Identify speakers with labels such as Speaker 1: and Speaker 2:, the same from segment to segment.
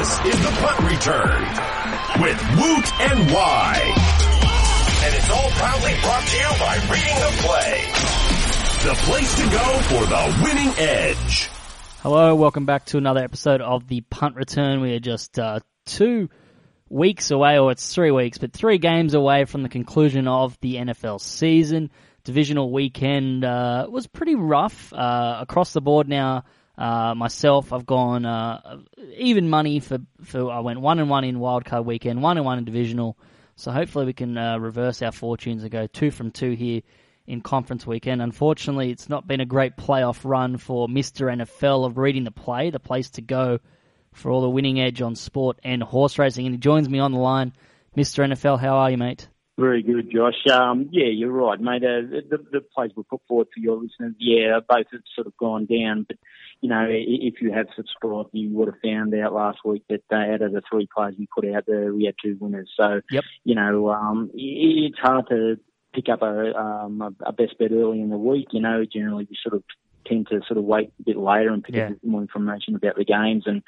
Speaker 1: This is the punt return with Woot and Wye. And it's all proudly brought to you by Reading the Play. The place to go for the winning edge.
Speaker 2: Hello, welcome back to another episode of the punt return. We are just uh, two weeks away, or it's three weeks, but three games away from the conclusion of the NFL season. Divisional weekend uh, was pretty rough uh, across the board now. Uh, myself, I've gone uh, even money for, for I went one and one in wildcard weekend, one and one in divisional. So hopefully we can uh, reverse our fortunes and go two from two here in conference weekend. Unfortunately, it's not been a great playoff run for Mr. NFL of reading the play, the place to go for all the winning edge on sport and horse racing. And he joins me on the line. Mr. NFL, how are you, mate?
Speaker 3: Very good, Josh. Um, yeah, you're right, mate. Uh, the, the plays we put forward for your listeners, yeah, both have sort of gone down. But, you know, if you have subscribed, you would have found out last week that uh, out of the three plays we put out there, we had two winners. So,
Speaker 2: yep.
Speaker 3: you know, um, it's hard to pick up a, um, a best bet early in the week. You know, generally we sort of tend to sort of wait a bit later and pick
Speaker 2: yeah.
Speaker 3: up more information about the games and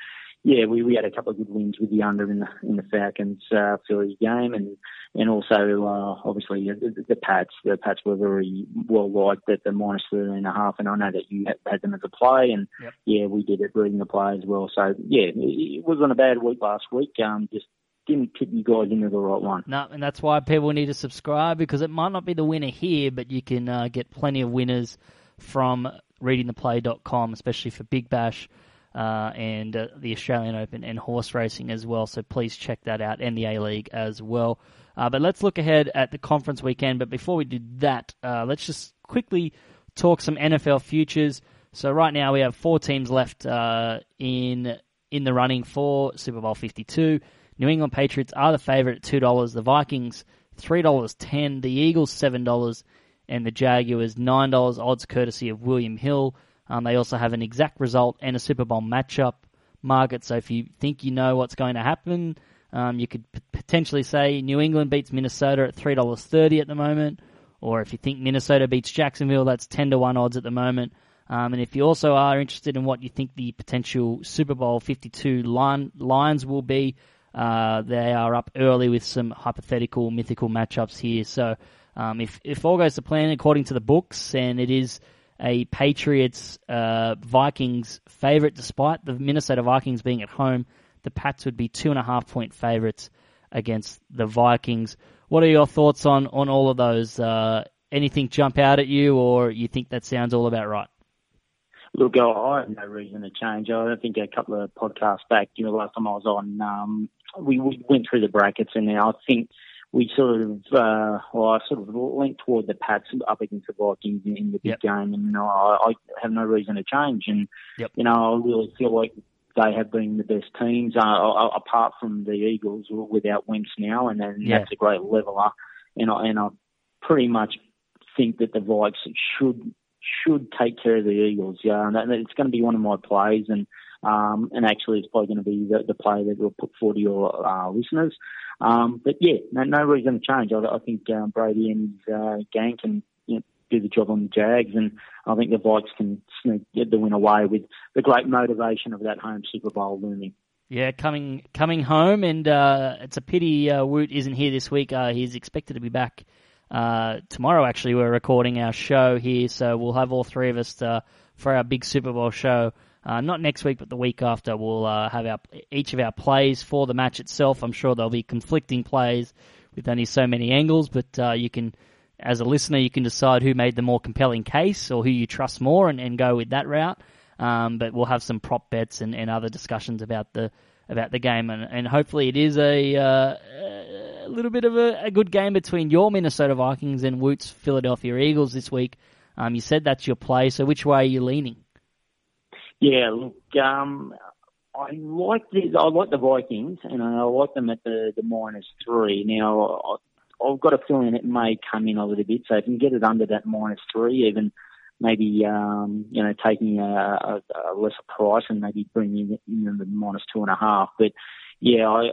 Speaker 3: yeah, we, we had a couple of good wins with the under in the in the Falcons uh, Phillies game, and and also uh, obviously the, the Pats. The Pats were very well liked at the minus thirteen and a half, and I know that you had, had them as a play, and
Speaker 2: yep.
Speaker 3: yeah, we did it reading the play as well. So yeah, it wasn't a bad week last week. Um, just didn't tip you guys into the right one.
Speaker 2: No, and that's why people need to subscribe because it might not be the winner here, but you can uh, get plenty of winners from readingtheplay.com, especially for Big Bash uh, and uh, the Australian Open and horse racing as well. So please check that out and the A League as well. Uh, but let's look ahead at the conference weekend. But before we do that, uh, let's just quickly talk some NFL futures. So right now we have four teams left uh, in in the running for Super Bowl 52. New England Patriots are the favorite at two dollars. The Vikings three dollars ten. The Eagles seven dollars, and the Jaguars nine dollars. Odds courtesy of William Hill. Um, they also have an exact result and a Super Bowl matchup market. So if you think you know what's going to happen, um, you could p- potentially say New England beats Minnesota at three dollars thirty at the moment, or if you think Minnesota beats Jacksonville, that's ten to one odds at the moment. Um, and if you also are interested in what you think the potential Super Bowl fifty two line, lines will be, uh, they are up early with some hypothetical mythical matchups here. So um, if if all goes to plan according to the books, and it is a Patriots uh, Vikings favorite, despite the Minnesota Vikings being at home. The Pats would be two and a half point favorites against the Vikings. What are your thoughts on, on all of those? Uh, anything jump out at you, or you think that sounds all about right?
Speaker 3: Look, I have no reason to change. I think a couple of podcasts back, you know, last time I was on, um, we, we went through the brackets, and I think we sort of, uh, well, I sort of leant toward the Pats up against the Vikings in, in the big
Speaker 2: Yep.
Speaker 3: game, and you know, I, I have no reason to change. And
Speaker 2: Yep.
Speaker 3: you know, I really feel like they have been the best teams, uh, apart from the Eagles without Wentz now, and then
Speaker 2: Yeah.
Speaker 3: that's a great leveler. And I and I pretty much think that the Vikes should should take care of the Eagles. Yeah, and it's going to be one of my plays, and um, and actually it's probably going to be the, the play that we'll put forward to your uh, listeners. Um, but yeah, no, no reason to change. I, I think um, Brady and uh, gang can you know, do the job on the Jags, and I think the Vikes can sneak, get the win away with the great motivation of that home Super Bowl looming.
Speaker 2: Yeah, coming coming home, and uh, it's a pity uh, Woot isn't here this week. Uh, he's expected to be back uh, tomorrow. Actually, we're recording our show here, so we'll have all three of us uh, for our big Super Bowl show. Uh, not next week, but the week after, we'll uh, have our each of our plays for the match itself. I'm sure there'll be conflicting plays with only so many angles, but uh, you can, as a listener, you can decide who made the more compelling case or who you trust more, and, and go with that route. Um, but we'll have some prop bets and, and other discussions about the about the game, and, and hopefully it is a, uh, a little bit of a, a good game between your Minnesota Vikings and Woot's Philadelphia Eagles this week. Um, you said that's your play, so which way are you leaning?
Speaker 3: Yeah, look, um, I like the I like the Vikings, and I like them at the the minus three. Now, I, I've got a feeling it may come in a little bit, so if you can get it under that minus three, even maybe um, you know taking a, a, a lesser price and maybe bringing it in the minus two and a half. But yeah, I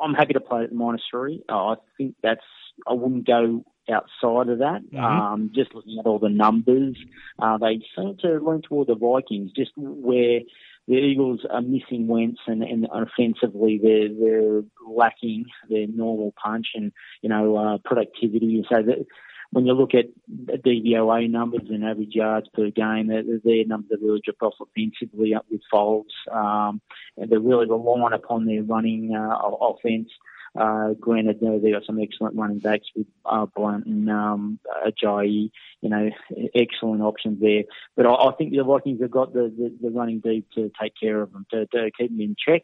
Speaker 3: I'm happy to play at minus three. I think that's I wouldn't go outside of that.
Speaker 2: Mhm.
Speaker 3: Um, just looking at all the numbers, uh, they seem to lean toward the Vikings, just where the Eagles are missing Wentz, and, and offensively they're they're lacking their normal punch and you know uh, productivity. So that when you look at DVOA numbers and average yards per game, their numbers are really dropped off offensively up with Foles. Um, and they're really relying upon their running uh, offense. Uh, granted, you know, they got some excellent running backs with uh, Blount and um, Ajayi, you know, excellent options there. But I, I think the Vikings have got the, the, the running deep to take care of them, to, to keep them in check.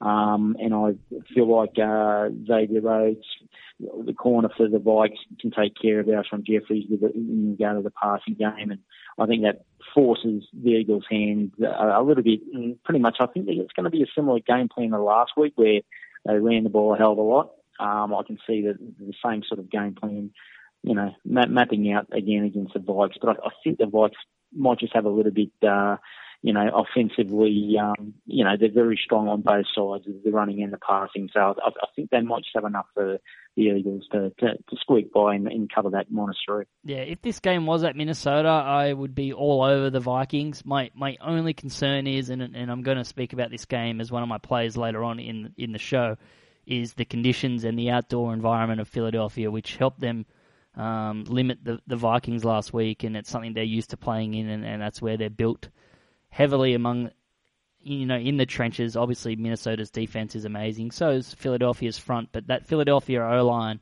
Speaker 3: Um, and I feel like uh, Xavier Rhodes, the corner for the Vikes, can take care of Alshon Jeffries with the, in regard to the passing game. And I think that forces the Eagles' hand a, a little bit. And pretty much, I think it's going to be a similar game plan to last week where they ran the ball a hell of a lot. Um, I can see that the same sort of game plan, you know, mapping out again against the Vikes. But I, I think the Vikes might just have a little bit, uh, you know, offensively, um, you know, they're very strong on both sides, the running and the passing. So I, I think they might just have enough for the Eagles to, to, to squeak by and, and, cover that minus three.
Speaker 2: Yeah, if this game was at Minnesota, I would be all over the Vikings. My my only concern is, and, and I'm going to speak about this game as one of my plays later on in in the show, is the conditions and the outdoor environment of Philadelphia, which helped them um, limit the, the Vikings last week, and it's something they're used to playing in, and, and that's where they're built heavily among you know in the trenches. Obviously, Minnesota's defense is amazing. So is Philadelphia's front, but that Philadelphia O line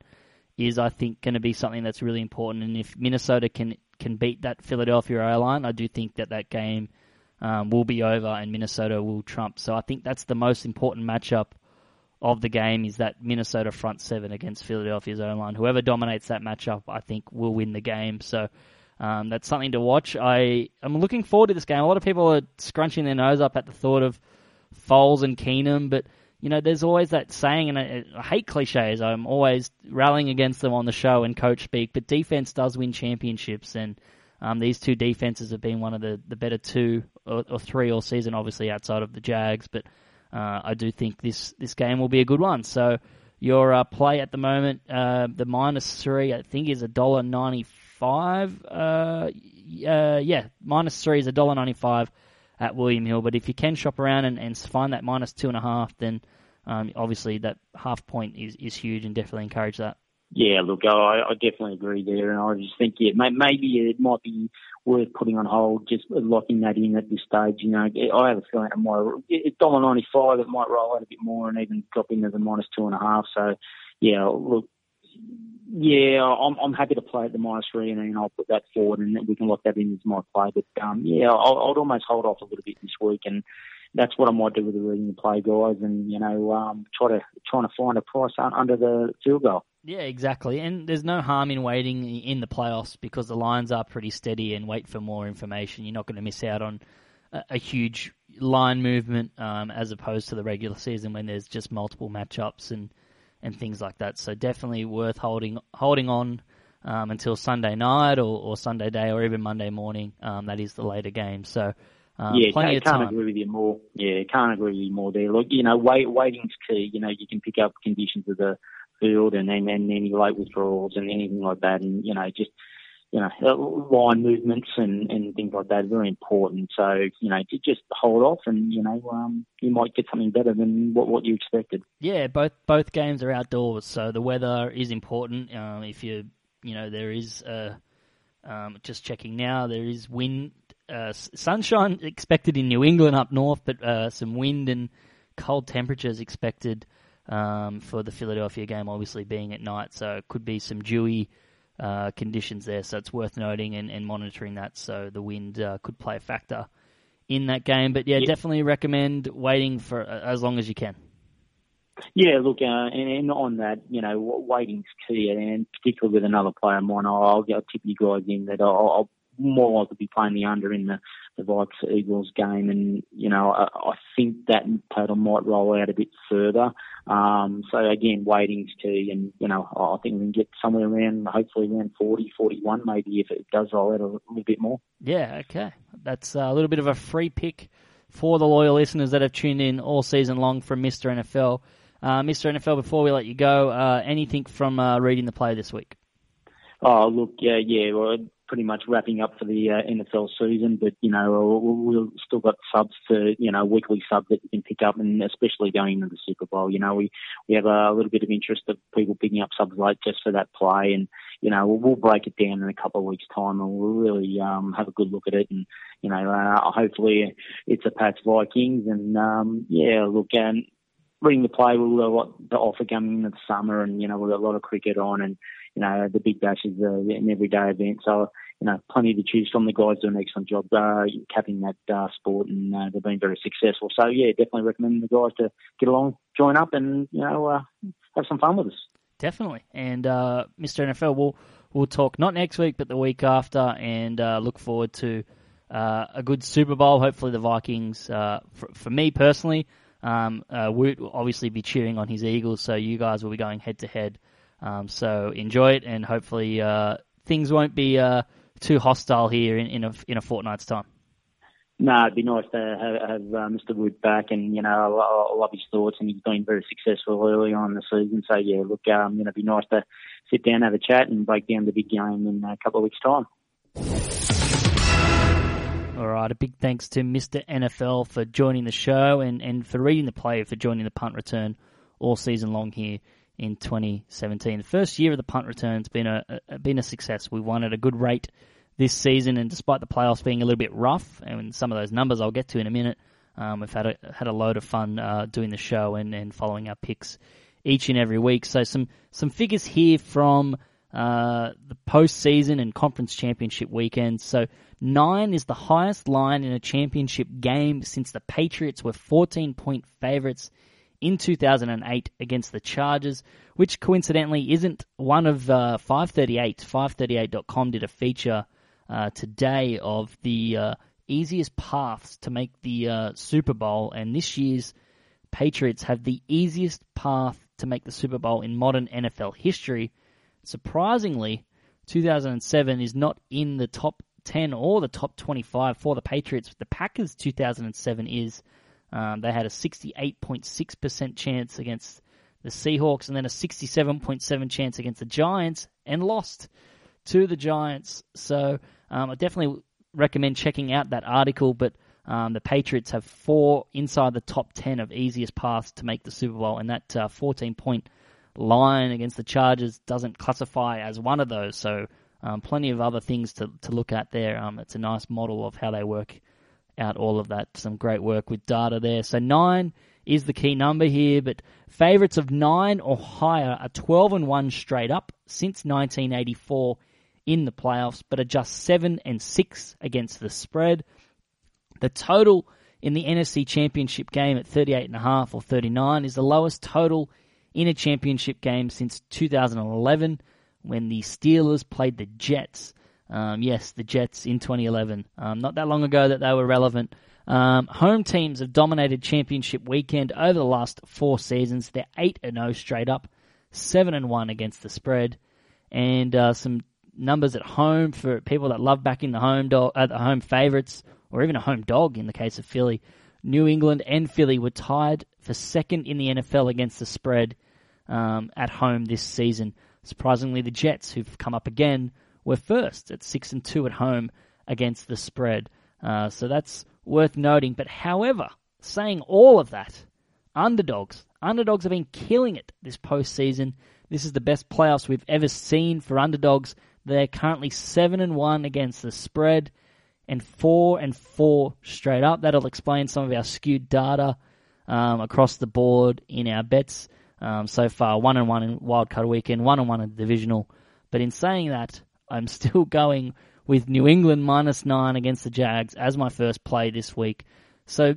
Speaker 2: is, I think, going to be something that's really important. And if Minnesota can can beat that Philadelphia O line, I do think that that game um, will be over and Minnesota will trump. So I think that's the most important matchup of the game is that Minnesota front seven against Philadelphia's O line. Whoever dominates that matchup, I think, will win the game. So um, that's something to watch. I am looking forward to this game. A lot of people are scrunching their nose up at the thought of Foles and Keenum, but you know, there's always that saying, and I, I hate cliches. I'm always rallying against them on the show and coach speak, but defense does win championships, and um, these two defenses have been one of the, the better two or, or three all season, obviously outside of the Jags, but uh, I do think this this game will be a good one. So your uh, play at the moment, uh, the minus three, I think is a dollar ninety five. Uh, uh, yeah, minus three is a dollar ninety five at William Hill. But if you can shop around and, and find that minus two and a half, then um, obviously that half point is, is huge and definitely encourage that.
Speaker 3: Yeah, look, I, I definitely agree there, and I just think yeah, maybe it might be worth putting on hold, just locking that in at this stage. You know, I have a feeling it might dollar ninety five, it might roll out a bit more and even drop into the minus two and a half. So, yeah, look, yeah, I'm I'm happy to play at the minus three, and then I'll put that forward, and we can lock that in as my play. But um, yeah, I'll, I'll almost hold off a little bit this week, and that's what I might do with the reading play guys, and you know, um, try to trying to find a price under the field goal.
Speaker 2: Yeah, exactly. And there's no harm in waiting in the playoffs because the lines are pretty steady, and wait for more information. You're not going to miss out on a, a huge line movement um, as opposed to the regular season when there's just multiple matchups and and things like that. So definitely worth holding holding on um, until Sunday night or, or, Sunday day or even Monday morning. Um, that is the later game. So um,
Speaker 3: yeah,
Speaker 2: plenty
Speaker 3: can't,
Speaker 2: of time.
Speaker 3: can't agree with you more. Yeah, can't agree with you more there. Look, you know, wait, waiting's key. You know, you can pick up conditions of the field and then and any late withdrawals and anything like that, and you know, just you know, uh, line movements and, and things like that are very important. So, you know, to just hold off and, you know, um, you might get something better than what, what you expected.
Speaker 2: Yeah, both both games are outdoors, so the weather is important. Um, if you, you know, there is, uh, um, just checking now, there is wind, uh, sunshine expected in New England up north, but uh, some wind and cold temperatures expected um, for the Philadelphia game, obviously being at night, so it could be some dewy uh, conditions there. So it's worth noting and, and monitoring that. So the wind uh, could play a factor in that game. But yeah, definitely recommend waiting for uh, as long as you can.
Speaker 3: Yeah, look, uh, and, and on that, you know, waiting's key, and particularly with another player of mine, I'll, I'll tip you guys in that I'll, I'll more likely to be playing the under in the, the Vikes Eagles game, and you know I, I think that total might roll out a bit further. Um, so again, waiting's key, and you know I think we can get somewhere around, hopefully around 40, 41 maybe if it does roll out a little bit more.
Speaker 2: Yeah, okay, that's a little bit of a free pick for the loyal listeners that have tuned in all season long from Mr. NFL. Uh, Mr. NFL, before we let you go, uh, anything from uh, reading the play this week?
Speaker 3: Oh, look, yeah, yeah. Well, pretty much wrapping up for the uh, NFL season, but you know we've still got subs to you know weekly subs that you can pick up, and especially going into the Super Bowl, you know we we have a little bit of interest of people picking up subs late just for that play, and you know we'll, we'll break it down in a couple of weeks' time, and we'll really um, have a good look at it, and you know uh, hopefully it's a Pats Vikings, and um, yeah, look and. Reading the play, got a lot to offer coming into the summer, and you know we've got a lot of cricket on, and you know, the Big Bash is uh, an everyday event. So, you know, plenty to choose from. The guys do an excellent job uh, capping that uh, sport, and uh, they've been very successful. So, yeah, definitely recommend the guys to get along, join up, and you know, uh, have some fun with us.
Speaker 2: Definitely, and uh, Mr. NFL, we'll we'll talk not next week, but the week after, and uh, look forward to uh, a good Super Bowl. Hopefully, the Vikings. Uh, for, for me personally, um, uh, Woot will obviously be cheering on his Eagles, so you guys will be going head to head um, so enjoy it, and hopefully uh, things won't be uh, too hostile here in, in a in a fortnight's time.
Speaker 3: No, it'd be nice to have, have uh, Mr. Woot back, and you know, I, I love his thoughts, and he's been very successful early on in the season. So yeah, look, um, you know, it'd be nice to sit down, have a chat, and break down the big game in a couple of weeks' time.
Speaker 2: All right, a big thanks to Mr. NFL for joining the show and, and for reading the play for joining the punt return all season long here in 2017. The first year of the punt return's been a, a been a success. We won at a good rate this season, and despite the playoffs being a little bit rough, and some of those numbers I'll get to in a minute, um, we've had a had a load of fun uh, doing the show and, and following our picks each and every week. So some some figures here from uh, the postseason and conference championship weekend. So nine is the highest line in a championship game since the Patriots were 14 point favorites in 2008 against the Chargers, which coincidentally isn't one of uh, 538. 538.com did a feature uh, today of the uh, easiest paths to make the uh, Super Bowl, and this year's Patriots have the easiest path to make the Super Bowl in modern NFL history. Surprisingly, 2007 is not in the top 10 or the top 25 for the Patriots. The Packers 2007 is. Um, they had a 68.6% chance against the Seahawks and then a 67.7 chance against the Giants and lost to the Giants. So um, I definitely recommend checking out that article. But um, the Patriots have four inside the top 10 of easiest paths to make the Super Bowl, and that uh, 14 point line against the Chargers doesn't classify as one of those. So um, plenty of other things to, to look at there. Um, it's a nice model of how they work out all of that. Some great work with data there. So nine is the key number here, but favourites of nine or higher are 12 and 1 straight up since 1984 in the playoffs, but are just 7 and 6 against the spread. The total in the NFC Championship game at 38.5 or 39 is the lowest total in a championship game since 2011 when the Steelers played the Jets. Um, yes, the Jets in 2011. Um, not that long ago that they were relevant. Um, home teams have dominated championship weekend over the last four seasons. They're 8 and 0 straight up, 7 and 1 against the spread. And uh, some numbers at home for people that love backing the home dog, uh, the home favorites, or even a home dog in the case of Philly. New England and Philly were tied for second in the NFL against the spread um, at home this season. Surprisingly, the Jets, who've come up again, were first at six and two at home against the spread. Uh, so that's worth noting. But however, saying all of that, underdogs, underdogs have been killing it this postseason. This is the best playoffs we've ever seen for underdogs. They're currently seven and one against the spread, and four and four straight up. That'll explain some of our skewed data um, across the board in our bets um, so far. One and one in wildcard weekend, one and one in divisional. But in saying that, I'm still going with New England minus nine against the Jags as my first play this week. So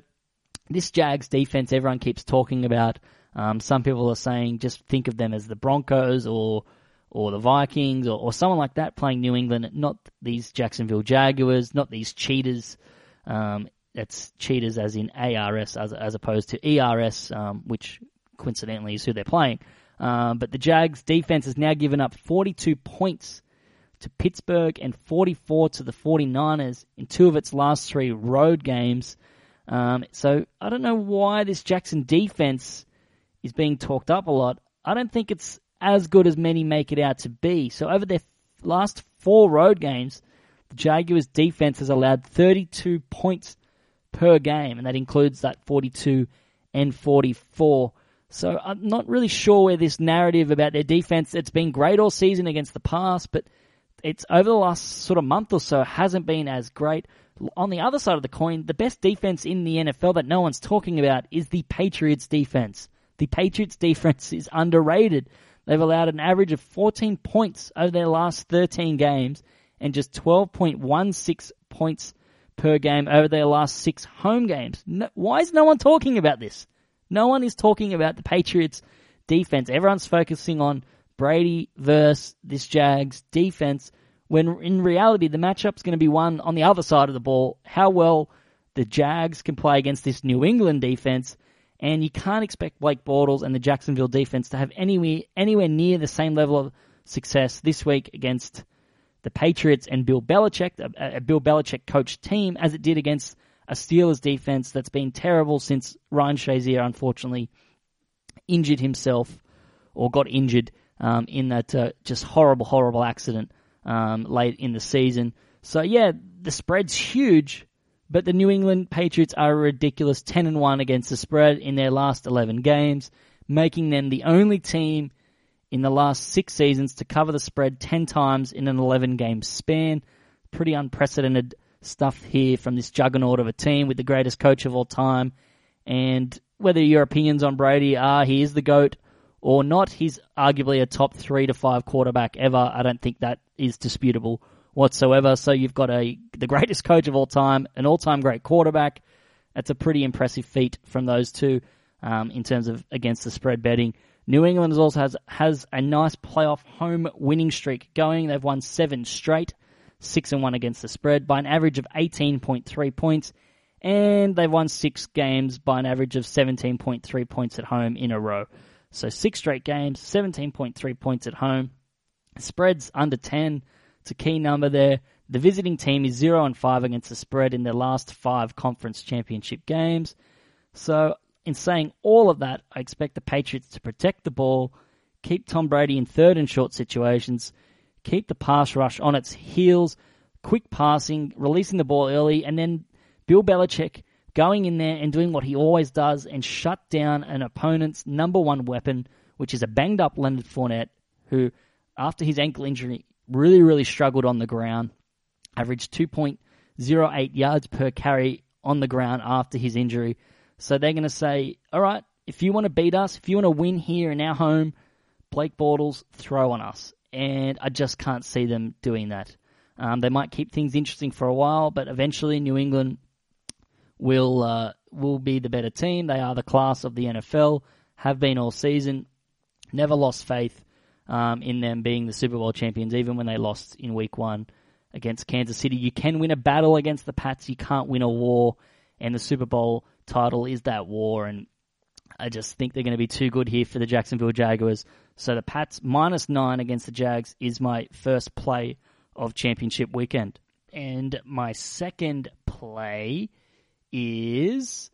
Speaker 2: this Jags defense, everyone keeps talking about. Um, some people are saying just think of them as the Broncos or or the Vikings or, or someone like that playing New England, not these Jacksonville Jaguars, not these cheaters. Um, that's cheaters as in ARS as, as opposed to ERS, um, which coincidentally is who they're playing. Um, but the Jags defense has now given up 42 points to Pittsburgh and 44 to the 49ers in two of its last three road games. Um, so I don't know why this Jackson defense is being talked up a lot. I don't think it's as good as many make it out to be. So over their last four road games, the Jaguars' defense has allowed 32 points per game, and that includes that 42 and 44. So I'm not really sure where this narrative about their defense, it's been great all season against the pass, but it's over the last sort of month or so hasn't been as great. On the other side of the coin, the best defense in the NFL that no one's talking about is the Patriots defense. The Patriots defense is underrated. They've allowed an average of 14 points over their last 13 games and just 12.16 points per game over their last six home games. No, why is no one talking about this? No one is talking about the Patriots defense. Everyone's focusing on Brady versus this Jags defense when in reality the matchup's going to be one on the other side of the ball. How well the Jags can play against this New England defense, and you can't expect Blake Bortles and the Jacksonville defense to have anywhere anywhere near the same level of success this week against the Patriots and Bill Belichick, a, a Bill Belichick coached team, as it did against a Steelers defense that's been terrible since Ryan Shazier unfortunately injured himself or got injured um, in that uh, just horrible, horrible accident um, late in the season. So yeah, the spread's huge, but the New England Patriots are a ridiculous 10 and 1 against the spread in their last 11 games, making them the only team in the last six seasons to cover the spread 10 times in an 11 game span. Pretty unprecedented stuff here from this juggernaut of a team with the greatest coach of all time. And whether your opinions on Brady are he is the GOAT or not, he's arguably a top three to five quarterback ever. I don't think that is disputable whatsoever. So you've got a the greatest coach of all time, an all time great quarterback. That's a pretty impressive feat from those two um, in terms of against the spread betting. New England also has has a nice playoff home winning streak going. They've won seven straight, six and one against the spread by an average of eighteen point three points, and they've won six games by an average of seventeen point three points at home in a row. So six straight games, seventeen point three points at home. Spreads under ten. It's a key number there. The visiting team is zero and five against the spread in their last five conference championship games. So in saying all of that, I expect the Patriots to protect the ball, keep Tom Brady in third and short situations, keep the pass rush on its heels, quick passing, releasing the ball early, and then Bill Belichick going in there and doing what he always does and shut down an opponent's number one weapon, which is a banged up Leonard Fournette, who, after his ankle injury, really, really struggled on the ground, averaged 2.08 yards per carry on the ground after his injury. So they're going to say, all right, if you want to beat us, if you want to win here in our home, Blake Bortles, throw on us. And I just can't see them doing that. Um, they might keep things interesting for a while, but eventually New England will uh, will be the better team. They are the class of the NFL, have been all season. Never lost faith um, in them being the Super Bowl champions, even when they lost in Week One against Kansas City. You can win a battle against the Pats. You can't win a war, and the Super Bowl title is that war, and I just think they're going to be too good here for the Jacksonville Jaguars. So the Pats minus nine against the Jags is my first play of championship weekend. And my second play is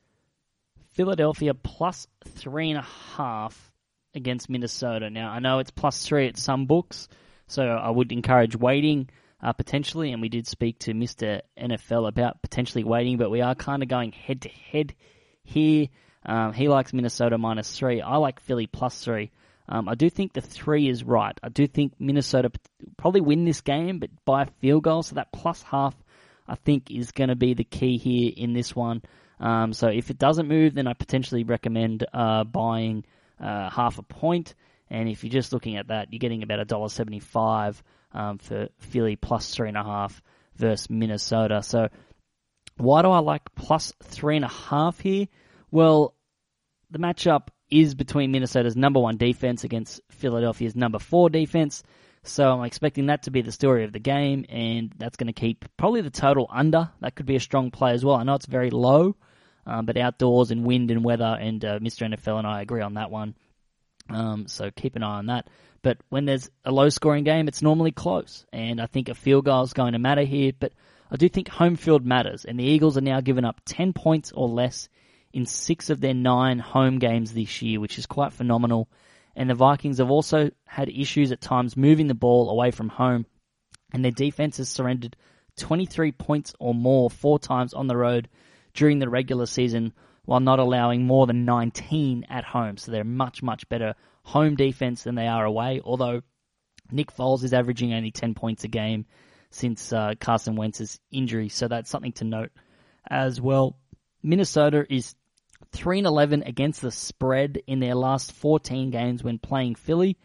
Speaker 2: Philadelphia plus three and a half against Minnesota. Now, I know it's plus three at some books, so I would encourage waiting uh, potentially. And we did speak to Mr. NFL about potentially waiting, but we are kind of going head to head here. Um, he likes Minnesota minus three. I like Philly plus three. Um, I do think the three is right. I do think Minnesota probably win this game, but by a field goal. So that plus half, I think, is going to be the key here in this one. Um, so if it doesn't move, then I potentially recommend uh, buying uh, half a point. And if you're just looking at that, you're getting about a dollar seventy-five um, for Philly plus three and a half versus Minnesota. So why do I like plus three and a half here? Well, the matchup is between Minnesota's number one defense against Philadelphia's number four defense. So I'm expecting that to be the story of the game, and that's going to keep probably the total under. That could be a strong play as well. I know it's very low, um, but outdoors and wind and weather, and uh, Mr. NFL and I agree on that one. Um, so keep an eye on that. But when there's a low scoring game, it's normally close, and I think a field goal is going to matter here. But I do think home field matters, and the Eagles are now given up 10 points or less in six of their nine home games this year, which is quite phenomenal. And the Vikings have also had issues at times moving the ball away from home, and their defense has surrendered 23 points or more four times on the road during the regular season while not allowing more than 19 at home. So they're much, much better home defense than they are away, although Nick Foles is averaging only 10 points a game since uh, Carson Wentz's injury. So that's something to note as well. Minnesota is 3 and 11 against the spread in their last 14 games when playing Philly,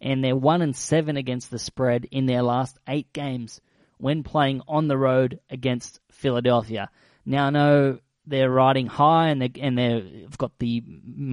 Speaker 2: and they're 1 and 7 against the spread in their last 8 games when playing on the road against Philadelphia. Now I know they're riding high and they and they've got the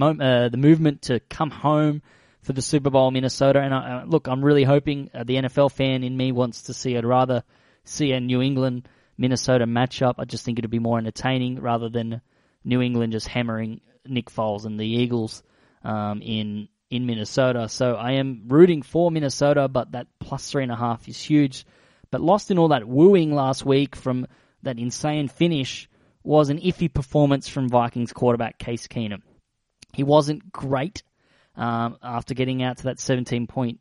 Speaker 2: uh, the movement to come home for the Super Bowl, Minnesota. And I, uh, look, I'm really hoping uh, the NFL fan in me wants to see. I'd rather see a New England Minnesota matchup. I just think it'd be more entertaining rather than New England just hammering Nick Foles and the Eagles um, in in Minnesota. So I am rooting for Minnesota, but that plus three and a half is huge. But lost in all that wooing last week from that insane finish was an iffy performance from Vikings quarterback Case Keenum. He wasn't great um, after getting out to that 17 point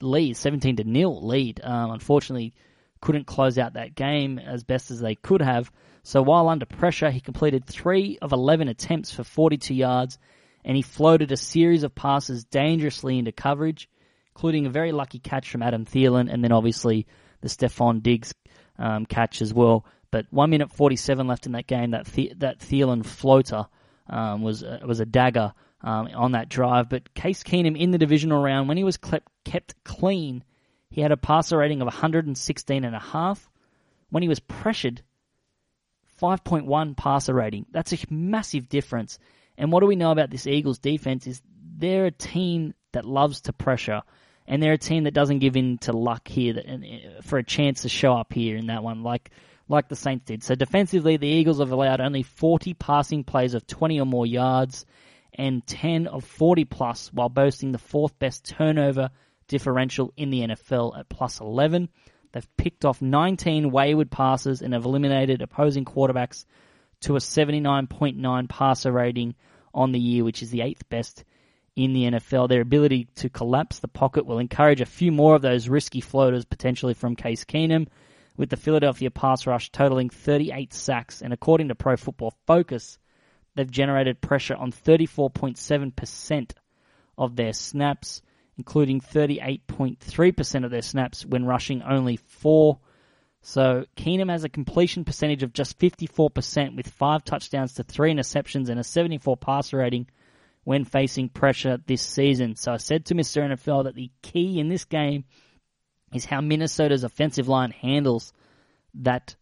Speaker 2: lead, 17 to nil lead. Um, unfortunately, couldn't close out that game as best as they could have. So while under pressure, he completed three of 11 attempts for 42 yards, and he floated a series of passes dangerously into coverage, including a very lucky catch from Adam Thielen, and then obviously the Stefon Diggs um, catch as well. But one minute 47 left in that game. That the- that Thielen floater um, was uh, was a dagger um, on that drive. But Case Keenum in the divisional round, when he was kept clean, he had a passer rating of 116 and a half. When he was pressured, 5.1 passer rating. That's a massive difference. And what do we know about this Eagles defense is they're a team that loves to pressure, and they're a team that doesn't give in to luck here uh, for a chance to show up here in that one, like like the Saints did. So defensively, the Eagles have allowed only 40 passing plays of 20 or more yards and 10 of 40 plus while boasting the fourth best turnover differential in the NFL at plus 11. They've picked off 19 wayward passes and have eliminated opposing quarterbacks to a 79.9 passer rating on the year, which is the eighth best in the NFL. Their ability to collapse the pocket will encourage a few more of those risky floaters potentially from Case Keenum, with the Philadelphia pass rush totaling 38 sacks. And according to Pro Football Focus, They've generated pressure on 34.7% of their snaps, including 38.3% of their snaps when rushing only four. So Keenum has a completion percentage of just 54% with five touchdowns to three interceptions and a 74 passer rating when facing pressure this season. So I said to Mr. NFL that the key in this game is how Minnesota's offensive line handles that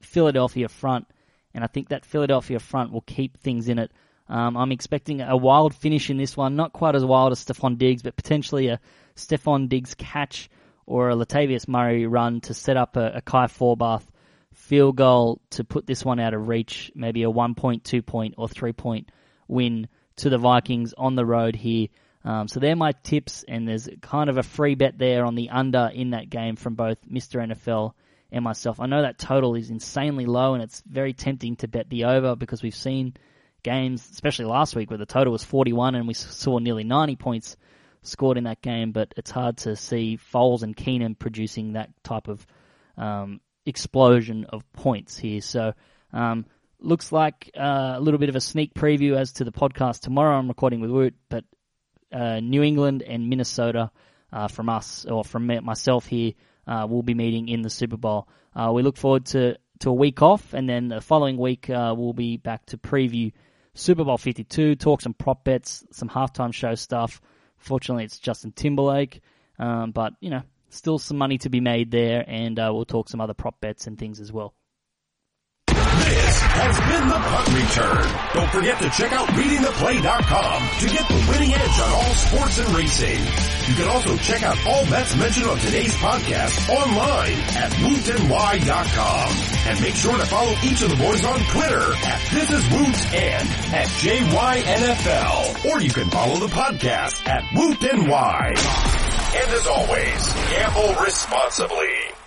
Speaker 2: Philadelphia front and I think that Philadelphia front will keep things in it. Um, I'm expecting a wild finish in this one, not quite as wild as Stefon Diggs, but potentially a Stefon Diggs catch or a Latavius Murray run to set up a, a Kai Forbath field goal to put this one out of reach, maybe a one point, two point, or three point win to the Vikings on the road here. Um, so they're my tips, and there's kind of a free bet there on the under in that game from both Mr. NFL and myself. I know that total is insanely low, and it's very tempting to bet the over because we've seen games, especially last week, where the total was 41 and we saw nearly 90 points scored in that game. But it's hard to see Foles and Keenum producing that type of um, explosion of points here. So. Um, looks like uh, a little bit of a sneak preview as to the podcast tomorrow. I'm recording with Woot, but uh, New England and Minnesota uh, from us or from myself here uh, will be meeting in the Super Bowl. Uh, we look forward to, to a week off, and then the following week uh, we'll be back to preview Super Bowl 52, talk some prop bets, some halftime show stuff. Fortunately, it's Justin Timberlake, um, but you know, still some money to be made there, and uh, we'll talk some other prop bets and things as well.
Speaker 1: Has been the punt return. Don't forget to check out readingtheplay.com to get the winning edge on all sports and racing. You can also check out all bets mentioned on today's podcast online at wootny.com. And make sure to follow each of the boys on Twitter at This Is and at JYNFL. Or you can follow the podcast at WootNY. And as always, gamble responsibly.